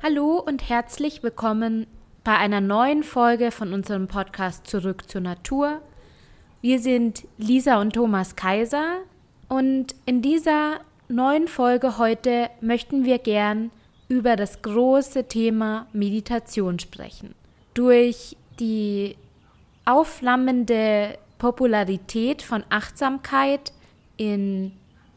Hallo und herzlich willkommen bei einer neuen Folge von unserem Podcast Zurück zur Natur. Wir sind Lisa und Thomas Kaiser und in dieser neuen Folge heute möchten wir gern über das große Thema Meditation sprechen. Durch die aufflammende Popularität von Achtsamkeit in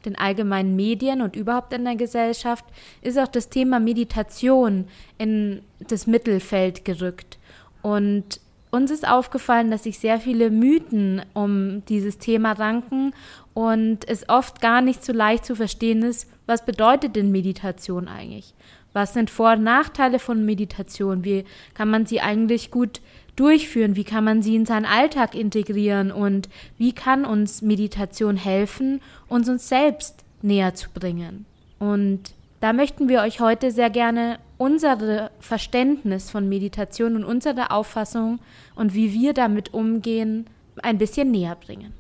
den allgemeinen Medien und überhaupt in der Gesellschaft ist auch das Thema Meditation in das Mittelfeld gerückt. Und uns ist aufgefallen, dass sich sehr viele Mythen um dieses Thema ranken und es oft gar nicht so leicht zu verstehen ist, was bedeutet denn Meditation eigentlich? Was sind Vor- und Nachteile von Meditation? Wie kann man sie eigentlich gut durchführen? Wie kann man sie in seinen Alltag integrieren? Und wie kann uns Meditation helfen, uns uns selbst näher zu bringen? Und da möchten wir euch heute sehr gerne unser Verständnis von Meditation und unsere Auffassung und wie wir damit umgehen, ein bisschen näher bringen.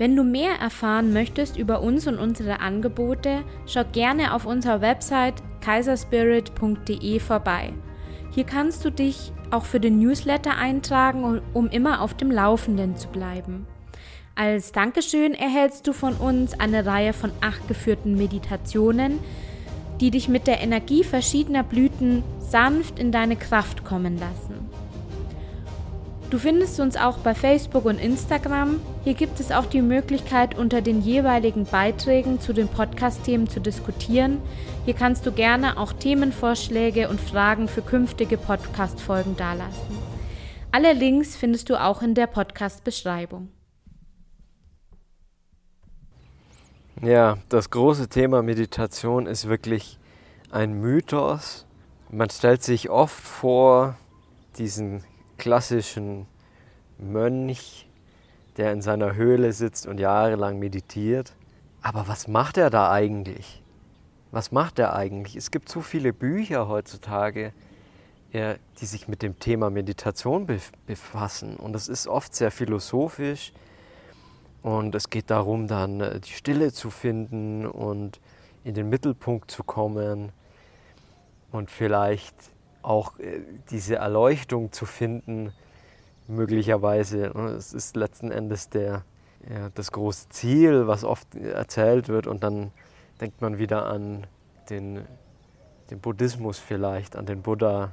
Wenn du mehr erfahren möchtest über uns und unsere Angebote, schau gerne auf unserer Website kaiserspirit.de vorbei. Hier kannst du dich auch für den Newsletter eintragen, um immer auf dem Laufenden zu bleiben. Als Dankeschön erhältst du von uns eine Reihe von acht geführten Meditationen, die dich mit der Energie verschiedener Blüten sanft in deine Kraft kommen lassen. Du findest uns auch bei Facebook und Instagram. Hier gibt es auch die Möglichkeit, unter den jeweiligen Beiträgen zu den Podcast-Themen zu diskutieren. Hier kannst du gerne auch Themenvorschläge und Fragen für künftige Podcast-Folgen dalassen. Alle Links findest du auch in der Podcast-Beschreibung. Ja, das große Thema Meditation ist wirklich ein Mythos. Man stellt sich oft vor, diesen klassischen Mönch, der in seiner Höhle sitzt und jahrelang meditiert. Aber was macht er da eigentlich? Was macht er eigentlich? Es gibt so viele Bücher heutzutage, die sich mit dem Thema Meditation befassen. Und das ist oft sehr philosophisch. Und es geht darum, dann äh, die Stille zu finden und in den Mittelpunkt zu kommen und vielleicht auch äh, diese Erleuchtung zu finden, möglicherweise. Ne, es ist letzten Endes der, ja, das große Ziel, was oft erzählt wird und dann denkt man wieder an den, den Buddhismus vielleicht, an den Buddha.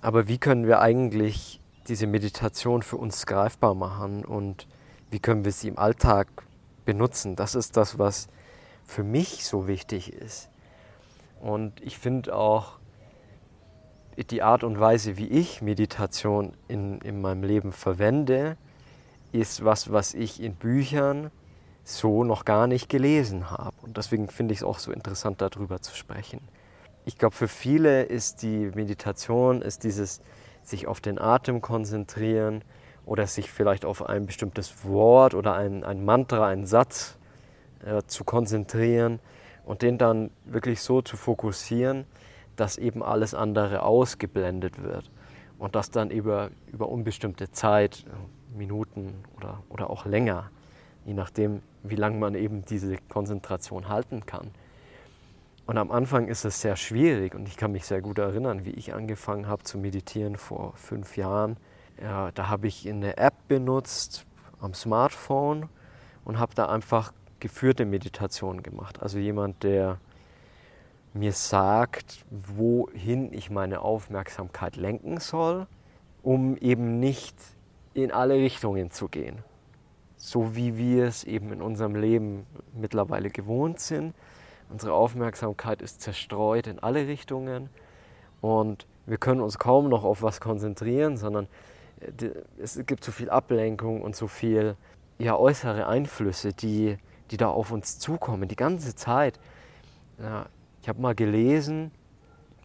Aber wie können wir eigentlich diese Meditation für uns greifbar machen und wie können wir sie im Alltag benutzen? Das ist das, was für mich so wichtig ist. Und ich finde auch, die Art und Weise, wie ich Meditation in, in meinem Leben verwende, ist was, was ich in Büchern so noch gar nicht gelesen habe. Und deswegen finde ich es auch so interessant, darüber zu sprechen. Ich glaube, für viele ist die Meditation, ist dieses sich auf den Atem konzentrieren oder sich vielleicht auf ein bestimmtes Wort oder ein, ein Mantra, einen Satz äh, zu konzentrieren und den dann wirklich so zu fokussieren, dass eben alles andere ausgeblendet wird und das dann über, über unbestimmte Zeit, Minuten oder, oder auch länger, je nachdem, wie lange man eben diese Konzentration halten kann. Und am Anfang ist es sehr schwierig und ich kann mich sehr gut erinnern, wie ich angefangen habe zu meditieren vor fünf Jahren. Ja, da habe ich eine App benutzt am Smartphone und habe da einfach geführte Meditationen gemacht. Also jemand, der mir sagt, wohin ich meine Aufmerksamkeit lenken soll, um eben nicht in alle Richtungen zu gehen. So wie wir es eben in unserem Leben mittlerweile gewohnt sind. Unsere Aufmerksamkeit ist zerstreut in alle Richtungen und wir können uns kaum noch auf was konzentrieren, sondern äh, es gibt so viel Ablenkung und so viel ja, äußere Einflüsse, die, die da auf uns zukommen, die ganze Zeit. Ja, ich habe mal gelesen,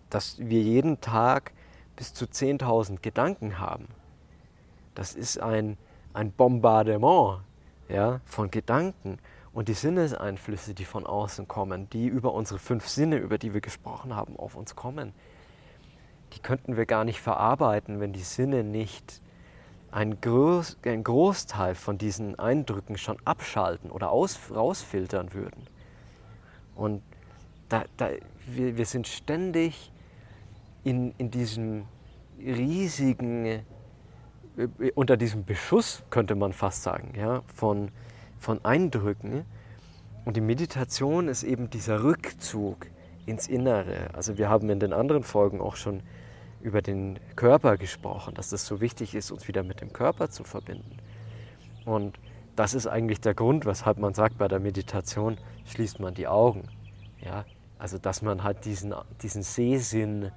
dass wir jeden Tag bis zu 10.000 Gedanken haben. Das ist ein, ein Bombardement ja, von Gedanken. Und die Sinneseinflüsse, die von außen kommen, die über unsere fünf Sinne, über die wir gesprochen haben, auf uns kommen, die könnten wir gar nicht verarbeiten, wenn die Sinne nicht einen, Groß, einen Großteil von diesen Eindrücken schon abschalten oder aus, rausfiltern würden. Und da, da, wir, wir sind ständig in, in diesem riesigen, äh, unter diesem Beschuss, könnte man fast sagen, ja, von, von Eindrücken. Und die Meditation ist eben dieser Rückzug ins Innere. Also wir haben in den anderen Folgen auch schon über den Körper gesprochen, dass es so wichtig ist, uns wieder mit dem Körper zu verbinden. Und das ist eigentlich der Grund, weshalb man sagt, bei der Meditation schließt man die Augen. Ja? Also dass man halt diesen, diesen Sehsinn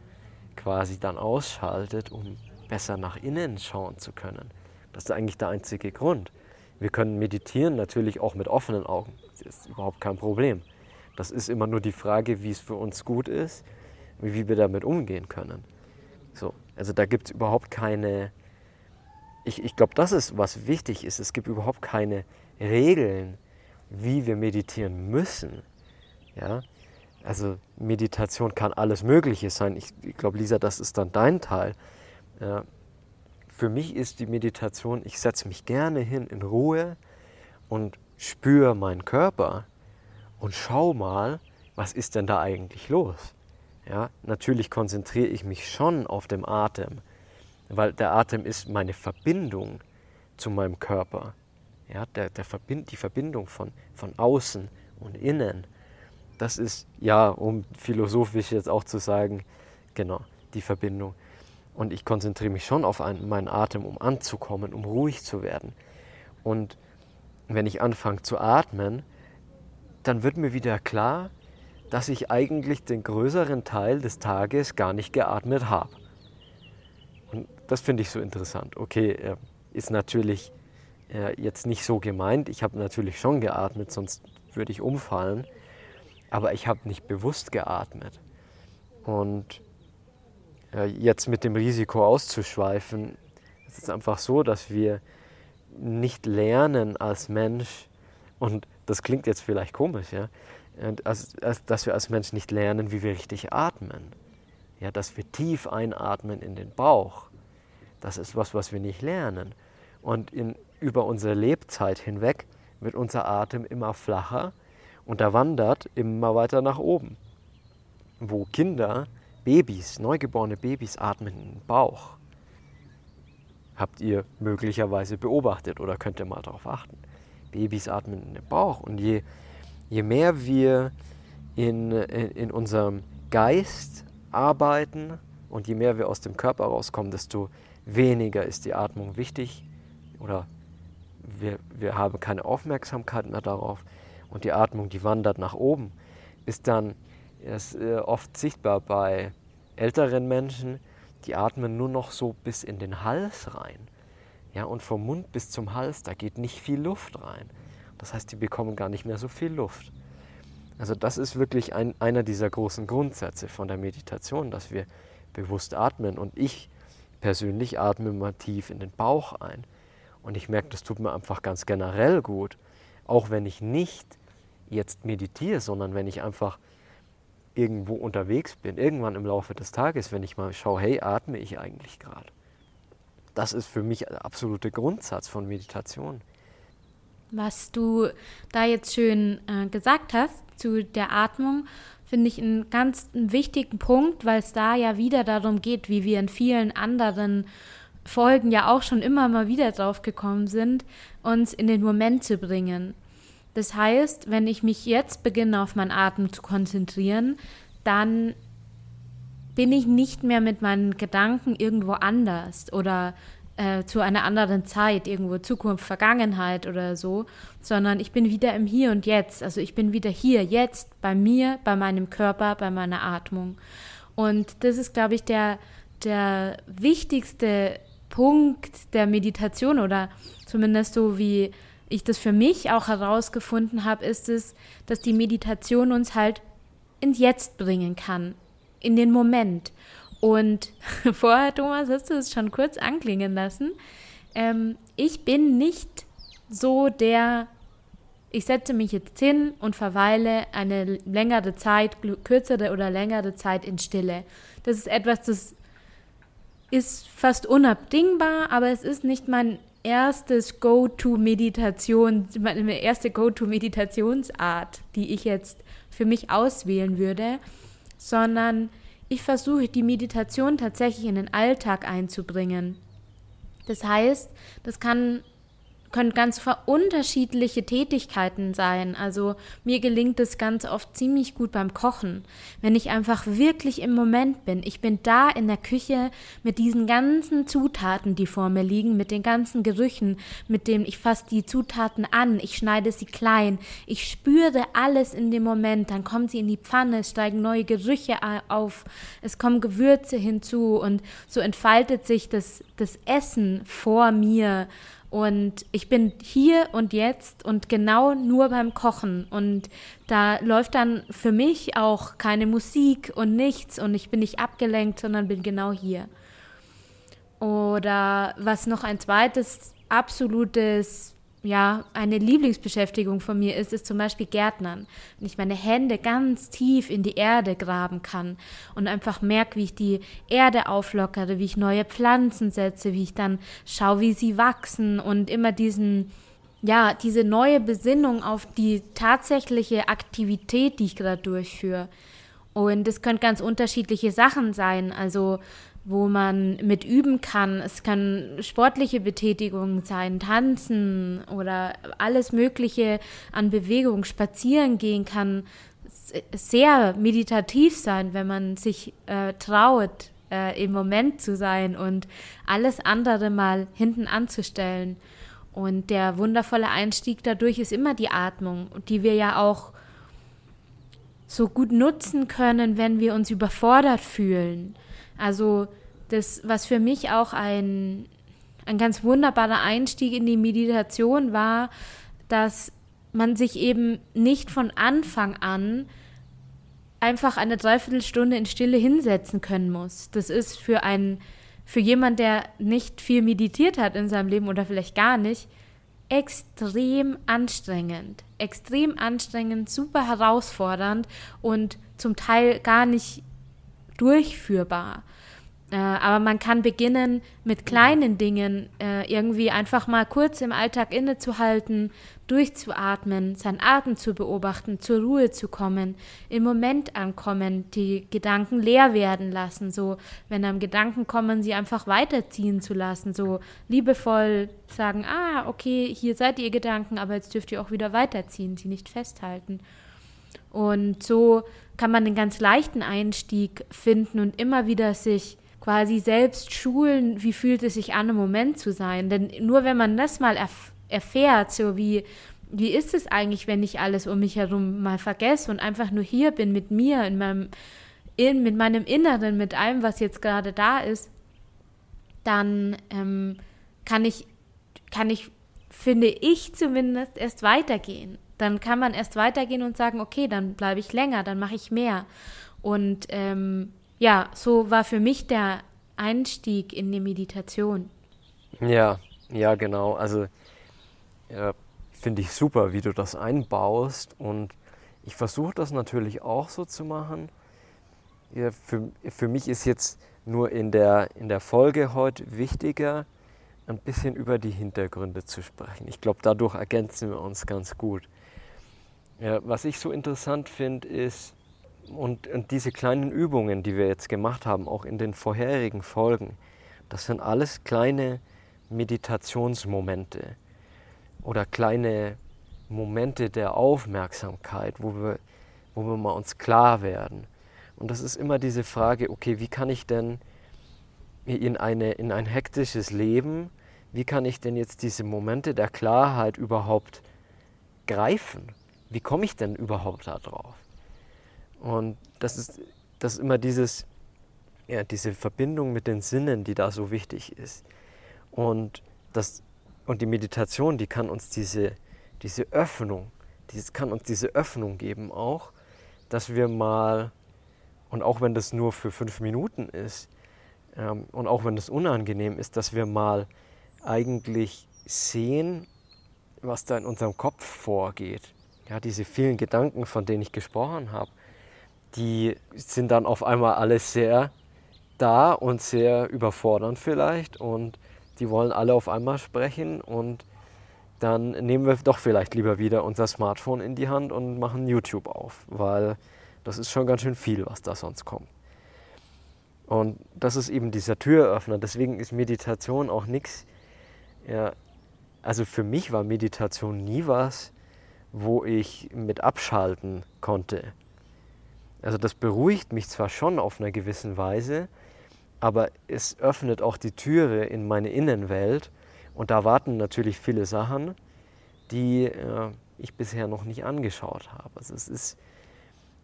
quasi dann ausschaltet, um besser nach innen schauen zu können. Das ist eigentlich der einzige Grund. Wir können meditieren natürlich auch mit offenen Augen. Das ist überhaupt kein Problem. Das ist immer nur die Frage, wie es für uns gut ist, wie wir damit umgehen können. So, also da gibt es überhaupt keine, ich, ich glaube, das ist, was wichtig ist. Es gibt überhaupt keine Regeln, wie wir meditieren müssen. Ja? Also Meditation kann alles Mögliche sein. Ich, ich glaube, Lisa, das ist dann dein Teil. Ja? Für mich ist die Meditation, ich setze mich gerne hin in Ruhe und spüre meinen Körper und schau mal, was ist denn da eigentlich los? Ja, natürlich konzentriere ich mich schon auf den Atem, weil der Atem ist meine Verbindung zu meinem Körper. Ja, der, der Verbind, die Verbindung von, von außen und innen. Das ist, ja, um philosophisch jetzt auch zu sagen, genau, die Verbindung. Und ich konzentriere mich schon auf einen, meinen Atem, um anzukommen, um ruhig zu werden. Und wenn ich anfange zu atmen, dann wird mir wieder klar, dass ich eigentlich den größeren Teil des Tages gar nicht geatmet habe. Und das finde ich so interessant. Okay, äh, ist natürlich äh, jetzt nicht so gemeint. Ich habe natürlich schon geatmet, sonst würde ich umfallen. Aber ich habe nicht bewusst geatmet. Und äh, jetzt mit dem Risiko auszuschweifen, es ist einfach so, dass wir nicht lernen als Mensch, und das klingt jetzt vielleicht komisch, ja, als, als, dass wir als Mensch nicht lernen, wie wir richtig atmen. Ja, dass wir tief einatmen in den Bauch. Das ist was, was wir nicht lernen. Und in, über unsere Lebzeit hinweg wird unser Atem immer flacher und er wandert immer weiter nach oben. Wo Kinder, Babys, neugeborene Babys atmen in den Bauch. Habt ihr möglicherweise beobachtet oder könnt ihr mal darauf achten. Babys atmen in den Bauch. Und je, je mehr wir in, in, in unserem Geist arbeiten und je mehr wir aus dem Körper rauskommen, desto weniger ist die Atmung wichtig oder wir, wir haben keine Aufmerksamkeit mehr darauf und die Atmung, die wandert nach oben, ist dann ist, äh, oft sichtbar bei älteren Menschen, die atmen nur noch so bis in den Hals rein. Ja, und vom Mund bis zum Hals, da geht nicht viel Luft rein. Das heißt, die bekommen gar nicht mehr so viel Luft. Also das ist wirklich ein, einer dieser großen Grundsätze von der Meditation, dass wir bewusst atmen. Und ich persönlich atme mal tief in den Bauch ein. Und ich merke, das tut mir einfach ganz generell gut. Auch wenn ich nicht jetzt meditiere, sondern wenn ich einfach irgendwo unterwegs bin, irgendwann im Laufe des Tages, wenn ich mal schaue, hey, atme ich eigentlich gerade? Das ist für mich der absolute Grundsatz von Meditation. Was du da jetzt schön äh, gesagt hast zu der Atmung, finde ich einen ganz einen wichtigen Punkt, weil es da ja wieder darum geht, wie wir in vielen anderen Folgen ja auch schon immer mal wieder drauf gekommen sind, uns in den Moment zu bringen. Das heißt, wenn ich mich jetzt beginne, auf meinen Atem zu konzentrieren, dann bin ich nicht mehr mit meinen Gedanken irgendwo anders oder äh, zu einer anderen Zeit, irgendwo Zukunft, Vergangenheit oder so, sondern ich bin wieder im Hier und Jetzt. Also ich bin wieder hier, jetzt, bei mir, bei meinem Körper, bei meiner Atmung. Und das ist, glaube ich, der, der wichtigste Punkt der Meditation oder zumindest so wie ich das für mich auch herausgefunden habe, ist es, dass die Meditation uns halt ins Jetzt bringen kann in den Moment. Und vorher, Thomas, hast du es schon kurz anklingen lassen. Ähm, ich bin nicht so der, ich setze mich jetzt hin und verweile eine längere Zeit, kürzere oder längere Zeit in Stille. Das ist etwas, das ist fast unabdingbar, aber es ist nicht mein erstes Go-to-Meditation, meine erste Go-to-Meditationsart, die ich jetzt für mich auswählen würde, sondern ich versuche die Meditation tatsächlich in den Alltag einzubringen. Das heißt, das kann können ganz unterschiedliche Tätigkeiten sein. Also mir gelingt es ganz oft ziemlich gut beim Kochen, wenn ich einfach wirklich im Moment bin. Ich bin da in der Küche mit diesen ganzen Zutaten, die vor mir liegen, mit den ganzen Gerüchen, mit dem ich fasse die Zutaten an, ich schneide sie klein, ich spüre alles in dem Moment, dann kommen sie in die Pfanne, es steigen neue Gerüche auf, es kommen Gewürze hinzu und so entfaltet sich das, das Essen vor mir und ich bin hier und jetzt und genau nur beim Kochen. Und da läuft dann für mich auch keine Musik und nichts und ich bin nicht abgelenkt, sondern bin genau hier. Oder was noch ein zweites absolutes ja, eine Lieblingsbeschäftigung von mir ist, ist zum Beispiel Gärtnern. Wenn ich meine Hände ganz tief in die Erde graben kann und einfach merke, wie ich die Erde auflockere, wie ich neue Pflanzen setze, wie ich dann schaue, wie sie wachsen und immer diesen, ja, diese neue Besinnung auf die tatsächliche Aktivität, die ich gerade durchführe. Und das können ganz unterschiedliche Sachen sein. Also wo man mit üben kann. Es kann sportliche Betätigung sein, tanzen oder alles Mögliche an Bewegung, spazieren gehen kann. Sehr meditativ sein, wenn man sich äh, traut, äh, im Moment zu sein und alles andere mal hinten anzustellen. Und der wundervolle Einstieg dadurch ist immer die Atmung, die wir ja auch so gut nutzen können, wenn wir uns überfordert fühlen also das, was für mich auch ein, ein ganz wunderbarer Einstieg in die Meditation war, dass man sich eben nicht von Anfang an einfach eine Dreiviertelstunde in Stille hinsetzen können muss. Das ist für einen, für jemand, der nicht viel meditiert hat in seinem Leben oder vielleicht gar nicht, extrem anstrengend. Extrem anstrengend, super herausfordernd und zum Teil gar nicht durchführbar. Äh, aber man kann beginnen mit kleinen Dingen, äh, irgendwie einfach mal kurz im Alltag innezuhalten, durchzuatmen, seinen Atem zu beobachten, zur Ruhe zu kommen, im Moment ankommen, die Gedanken leer werden lassen, so wenn am Gedanken kommen, sie einfach weiterziehen zu lassen, so liebevoll sagen, ah, okay, hier seid ihr Gedanken, aber jetzt dürft ihr auch wieder weiterziehen, sie nicht festhalten. Und so kann man einen ganz leichten Einstieg finden und immer wieder sich quasi selbst schulen, wie fühlt es sich an, im Moment zu sein. Denn nur wenn man das mal erf erfährt, so wie, wie ist es eigentlich, wenn ich alles um mich herum mal vergesse und einfach nur hier bin mit mir, in meinem, in, mit meinem Inneren, mit allem, was jetzt gerade da ist, dann ähm, kann ich, kann ich, finde ich zumindest, erst weitergehen. Dann kann man erst weitergehen und sagen, okay, dann bleibe ich länger, dann mache ich mehr. Und ähm, ja, so war für mich der Einstieg in die Meditation. Ja, ja, genau. Also ja, finde ich super, wie du das einbaust. Und ich versuche das natürlich auch so zu machen. Ja, für, für mich ist jetzt nur in der, in der Folge heute wichtiger, ein bisschen über die Hintergründe zu sprechen. Ich glaube, dadurch ergänzen wir uns ganz gut. Ja, was ich so interessant finde, ist, und, und diese kleinen Übungen, die wir jetzt gemacht haben, auch in den vorherigen Folgen, das sind alles kleine Meditationsmomente oder kleine Momente der Aufmerksamkeit, wo wir, wo wir mal uns klar werden. Und das ist immer diese Frage, okay, wie kann ich denn in, eine, in ein hektisches Leben, wie kann ich denn jetzt diese Momente der Klarheit überhaupt greifen? Wie komme ich denn überhaupt da drauf? Und das ist, das ist immer dieses, ja, diese Verbindung mit den Sinnen, die da so wichtig ist. Und, das, und die Meditation, die kann uns diese, diese Öffnung, die kann uns diese Öffnung geben auch, dass wir mal, und auch wenn das nur für fünf Minuten ist, ähm, und auch wenn das unangenehm ist, dass wir mal eigentlich sehen, was da in unserem Kopf vorgeht. Ja, diese vielen Gedanken, von denen ich gesprochen habe die sind dann auf einmal alles sehr da und sehr überfordernd vielleicht und die wollen alle auf einmal sprechen und dann nehmen wir doch vielleicht lieber wieder unser Smartphone in die Hand und machen YouTube auf, weil das ist schon ganz schön viel, was da sonst kommt. Und das ist eben dieser Türöffner. Deswegen ist Meditation auch nichts. Ja, also für mich war Meditation nie was, wo ich mit abschalten konnte. Also das beruhigt mich zwar schon auf einer gewissen Weise, aber es öffnet auch die Türe in meine Innenwelt und da warten natürlich viele Sachen, die äh, ich bisher noch nicht angeschaut habe. Also es ist,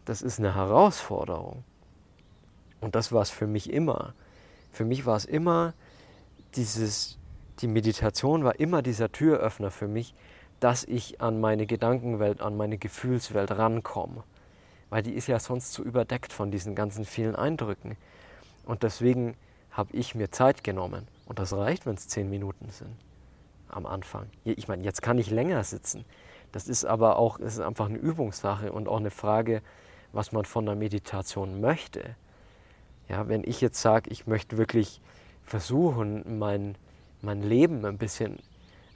das ist eine Herausforderung. Und das war es für mich immer. Für mich war es immer dieses, die Meditation war immer dieser Türöffner für mich, dass ich an meine Gedankenwelt, an meine Gefühlswelt rankomme. Weil die ist ja sonst so überdeckt von diesen ganzen vielen Eindrücken. Und deswegen habe ich mir Zeit genommen. Und das reicht, wenn es zehn Minuten sind am Anfang. Ich meine, jetzt kann ich länger sitzen. Das ist aber auch, es ist einfach eine Übungssache und auch eine Frage, was man von der Meditation möchte. Ja, wenn ich jetzt sage, ich möchte wirklich versuchen, mein, mein Leben ein bisschen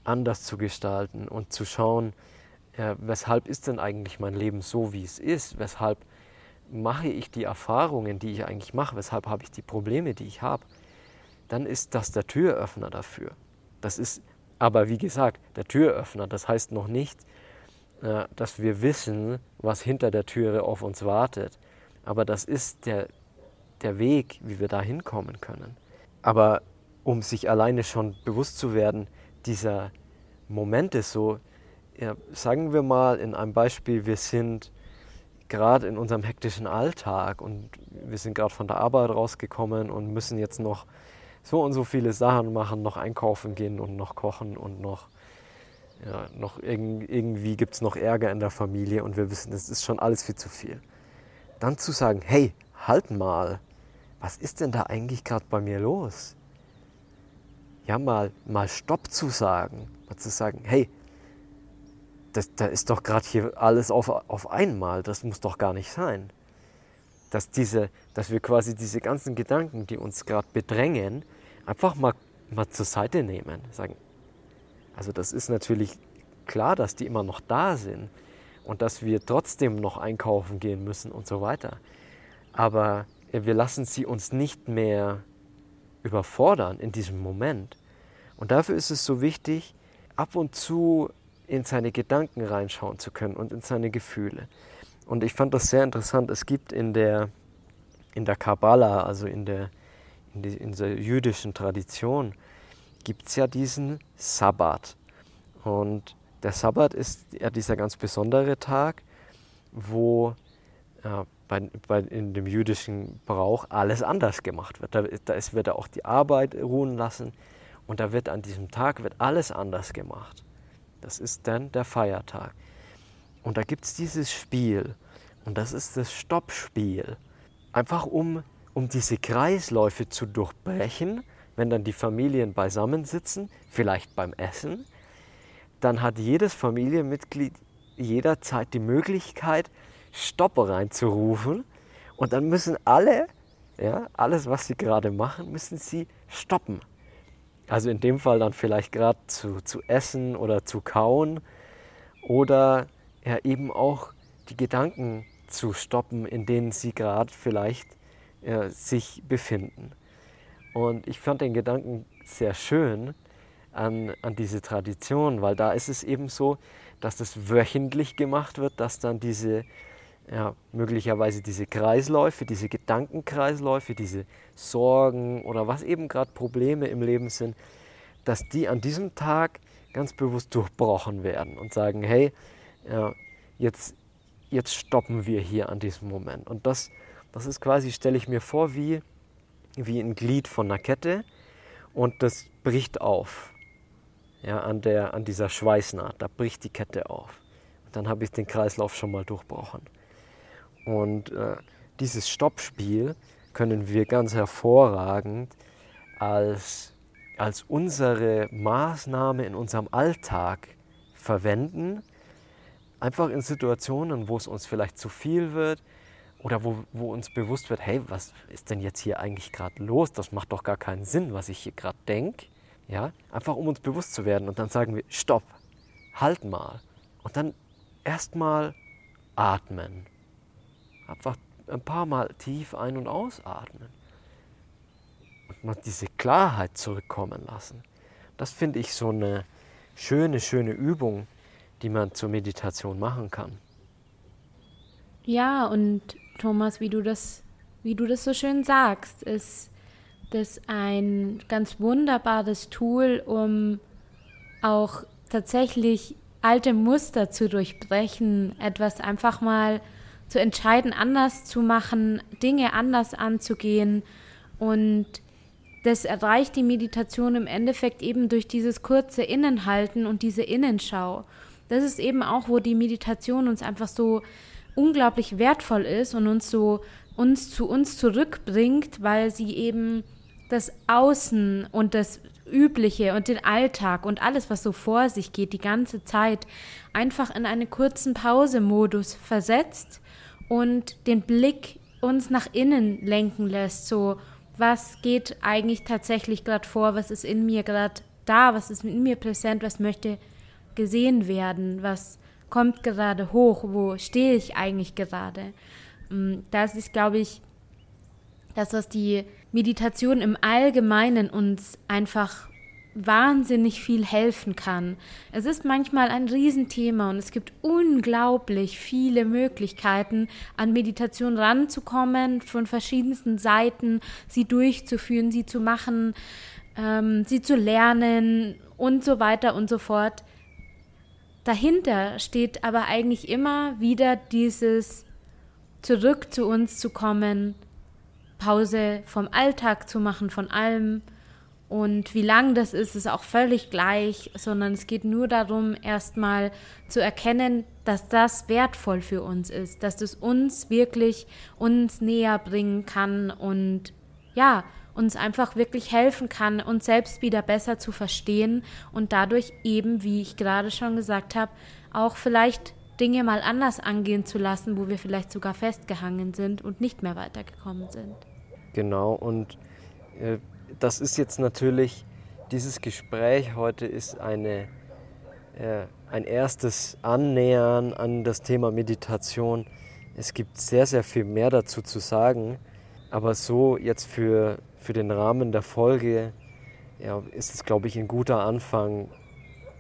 anders zu gestalten und zu schauen, ja, weshalb ist denn eigentlich mein Leben so, wie es ist? Weshalb mache ich die Erfahrungen, die ich eigentlich mache? Weshalb habe ich die Probleme, die ich habe? Dann ist das der Türöffner dafür. Das ist aber, wie gesagt, der Türöffner. Das heißt noch nicht, äh, dass wir wissen, was hinter der Türe auf uns wartet. Aber das ist der, der Weg, wie wir da hinkommen können. Aber um sich alleine schon bewusst zu werden, dieser Moment ist so, ja, sagen wir mal in einem Beispiel, wir sind gerade in unserem hektischen Alltag und wir sind gerade von der Arbeit rausgekommen und müssen jetzt noch so und so viele Sachen machen, noch einkaufen gehen und noch kochen und noch, ja, noch irg irgendwie gibt es noch Ärger in der Familie und wir wissen, das ist schon alles viel zu viel. Dann zu sagen, hey, halt mal, was ist denn da eigentlich gerade bei mir los? Ja, mal, mal Stopp zu sagen, mal zu sagen, hey, da ist doch gerade hier alles auf, auf einmal, das muss doch gar nicht sein. Dass, diese, dass wir quasi diese ganzen Gedanken, die uns gerade bedrängen, einfach mal, mal zur Seite nehmen. Sagen, also das ist natürlich klar, dass die immer noch da sind und dass wir trotzdem noch einkaufen gehen müssen und so weiter. Aber wir lassen sie uns nicht mehr überfordern in diesem Moment. Und dafür ist es so wichtig, ab und zu in seine Gedanken reinschauen zu können und in seine Gefühle. Und ich fand das sehr interessant. Es gibt in der, in der Kabbala, also in der, in, die, in der jüdischen Tradition, gibt es ja diesen Sabbat. Und der Sabbat ist ja dieser ganz besondere Tag, wo äh, bei, bei, in dem jüdischen Brauch alles anders gemacht wird. Da, da ist, wird auch die Arbeit ruhen lassen und da wird an diesem Tag wird alles anders gemacht. Das ist dann der Feiertag. Und da gibt es dieses Spiel. Und das ist das Stoppspiel. Einfach um, um diese Kreisläufe zu durchbrechen, wenn dann die Familien beisammensitzen, vielleicht beim Essen, dann hat jedes Familienmitglied jederzeit die Möglichkeit, Stopp reinzurufen. Und dann müssen alle, ja, alles, was sie gerade machen, müssen sie stoppen. Also in dem Fall dann vielleicht gerade zu, zu essen oder zu kauen oder ja, eben auch die Gedanken zu stoppen, in denen sie gerade vielleicht ja, sich befinden. Und ich fand den Gedanken sehr schön an, an diese Tradition, weil da ist es eben so, dass das wöchentlich gemacht wird, dass dann diese ja, möglicherweise diese Kreisläufe, diese Gedankenkreisläufe, diese Sorgen oder was eben gerade Probleme im Leben sind, dass die an diesem Tag ganz bewusst durchbrochen werden und sagen, hey, ja, jetzt, jetzt stoppen wir hier an diesem Moment. Und das, das ist quasi, stelle ich mir vor, wie, wie ein Glied von einer Kette und das bricht auf. Ja, an, der, an dieser Schweißnaht, da bricht die Kette auf. Und dann habe ich den Kreislauf schon mal durchbrochen. Und äh, dieses Stoppspiel können wir ganz hervorragend als, als unsere Maßnahme in unserem Alltag verwenden. Einfach in Situationen, wo es uns vielleicht zu viel wird, oder wo, wo uns bewusst wird, hey, was ist denn jetzt hier eigentlich gerade los? Das macht doch gar keinen Sinn, was ich hier gerade denke. Ja, einfach um uns bewusst zu werden. Und dann sagen wir, stopp, halt mal. Und dann erstmal atmen. Einfach ein paar Mal tief ein- und ausatmen. Und mal diese Klarheit zurückkommen lassen. Das finde ich so eine schöne, schöne Übung, die man zur Meditation machen kann. Ja, und Thomas, wie du das, wie du das so schön sagst, ist das ein ganz wunderbares Tool, um auch tatsächlich alte Muster zu durchbrechen, etwas einfach mal zu entscheiden, anders zu machen, Dinge anders anzugehen. Und das erreicht die Meditation im Endeffekt eben durch dieses kurze Innenhalten und diese Innenschau. Das ist eben auch, wo die Meditation uns einfach so unglaublich wertvoll ist und uns so uns zu uns zurückbringt, weil sie eben das Außen und das Übliche und den Alltag und alles, was so vor sich geht, die ganze Zeit einfach in einen kurzen Pausemodus versetzt und den Blick uns nach innen lenken lässt. So, was geht eigentlich tatsächlich gerade vor? Was ist in mir gerade da? Was ist in mir präsent? Was möchte gesehen werden? Was kommt gerade hoch? Wo stehe ich eigentlich gerade? Mm, das ist, glaube ich, das, was die Meditation im Allgemeinen uns einfach wahnsinnig viel helfen kann. Es ist manchmal ein Riesenthema und es gibt unglaublich viele Möglichkeiten, an Meditation ranzukommen, von verschiedensten Seiten, sie durchzuführen, sie zu machen, ähm, sie zu lernen und so weiter und so fort. Dahinter steht aber eigentlich immer wieder dieses zurück zu uns zu kommen, Pause vom Alltag zu machen, von allem. Und wie lang das ist, ist auch völlig gleich, sondern es geht nur darum, erstmal zu erkennen, dass das wertvoll für uns ist, dass das uns wirklich uns näher bringen kann und ja, uns einfach wirklich helfen kann, uns selbst wieder besser zu verstehen und dadurch eben, wie ich gerade schon gesagt habe, auch vielleicht Dinge mal anders angehen zu lassen, wo wir vielleicht sogar festgehangen sind und nicht mehr weitergekommen sind. Genau, und äh, das ist jetzt natürlich, dieses Gespräch heute ist eine, äh, ein erstes Annähern an das Thema Meditation. Es gibt sehr, sehr viel mehr dazu zu sagen, aber so jetzt für, für den Rahmen der Folge ja, ist es, glaube ich, ein guter Anfang,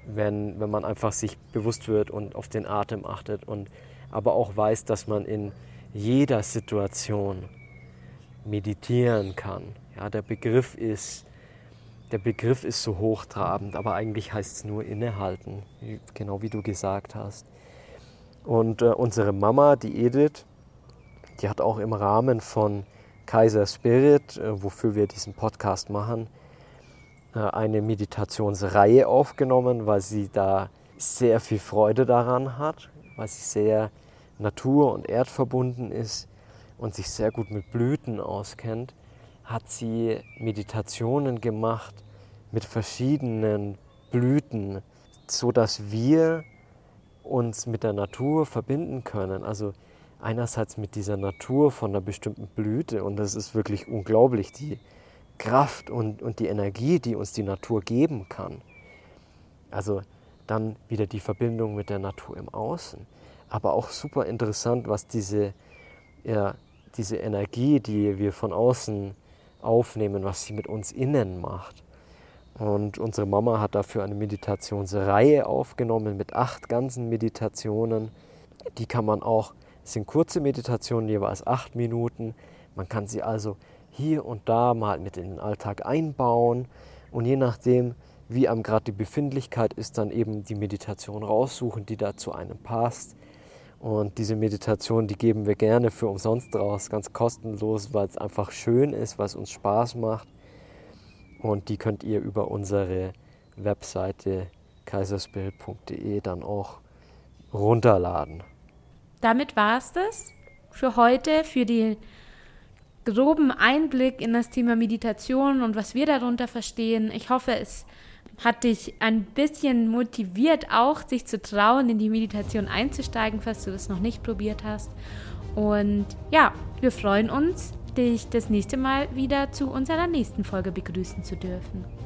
wenn, wenn man einfach sich bewusst wird und auf den Atem achtet und aber auch weiß, dass man in jeder Situation meditieren kann. Ja, der Begriff ist der Begriff ist so hochtrabend, aber eigentlich heißt es nur innehalten, genau wie du gesagt hast. Und äh, unsere Mama, die Edith, die hat auch im Rahmen von Kaiser Spirit, äh, wofür wir diesen Podcast machen, äh, eine Meditationsreihe aufgenommen, weil sie da sehr viel Freude daran hat, weil sie sehr natur- und erdverbunden ist und sich sehr gut mit Blüten auskennt, hat sie Meditationen gemacht mit verschiedenen Blüten, so dass wir uns mit der Natur verbinden können. Also einerseits mit dieser Natur von einer bestimmten Blüte und das ist wirklich unglaublich, die Kraft und, und die Energie, die uns die Natur geben kann. Also dann wieder die Verbindung mit der Natur im Außen. Aber auch super interessant, was diese, ja, diese Energie, die wir von außen aufnehmen, was sie mit uns innen macht. Und unsere Mama hat dafür eine Meditationsreihe aufgenommen mit acht ganzen Meditationen. Die kann man auch, es sind kurze Meditationen, jeweils acht Minuten. Man kann sie also hier und da mal mit in den Alltag einbauen und je nachdem, wie einem gerade die Befindlichkeit ist, dann eben die Meditation raussuchen, die da zu einem passt. Und diese Meditation, die geben wir gerne für umsonst raus, ganz kostenlos, weil es einfach schön ist, weil es uns Spaß macht. Und die könnt ihr über unsere Webseite kaiserspirit.de dann auch runterladen. Damit war es das für heute, für die groben Einblick in das Thema Meditation und was wir darunter verstehen. Ich hoffe, es hat dich ein bisschen motiviert, auch sich zu trauen, in die Meditation einzusteigen, falls du das noch nicht probiert hast. Und ja, wir freuen uns, dich das nächste Mal wieder zu unserer nächsten Folge begrüßen zu dürfen.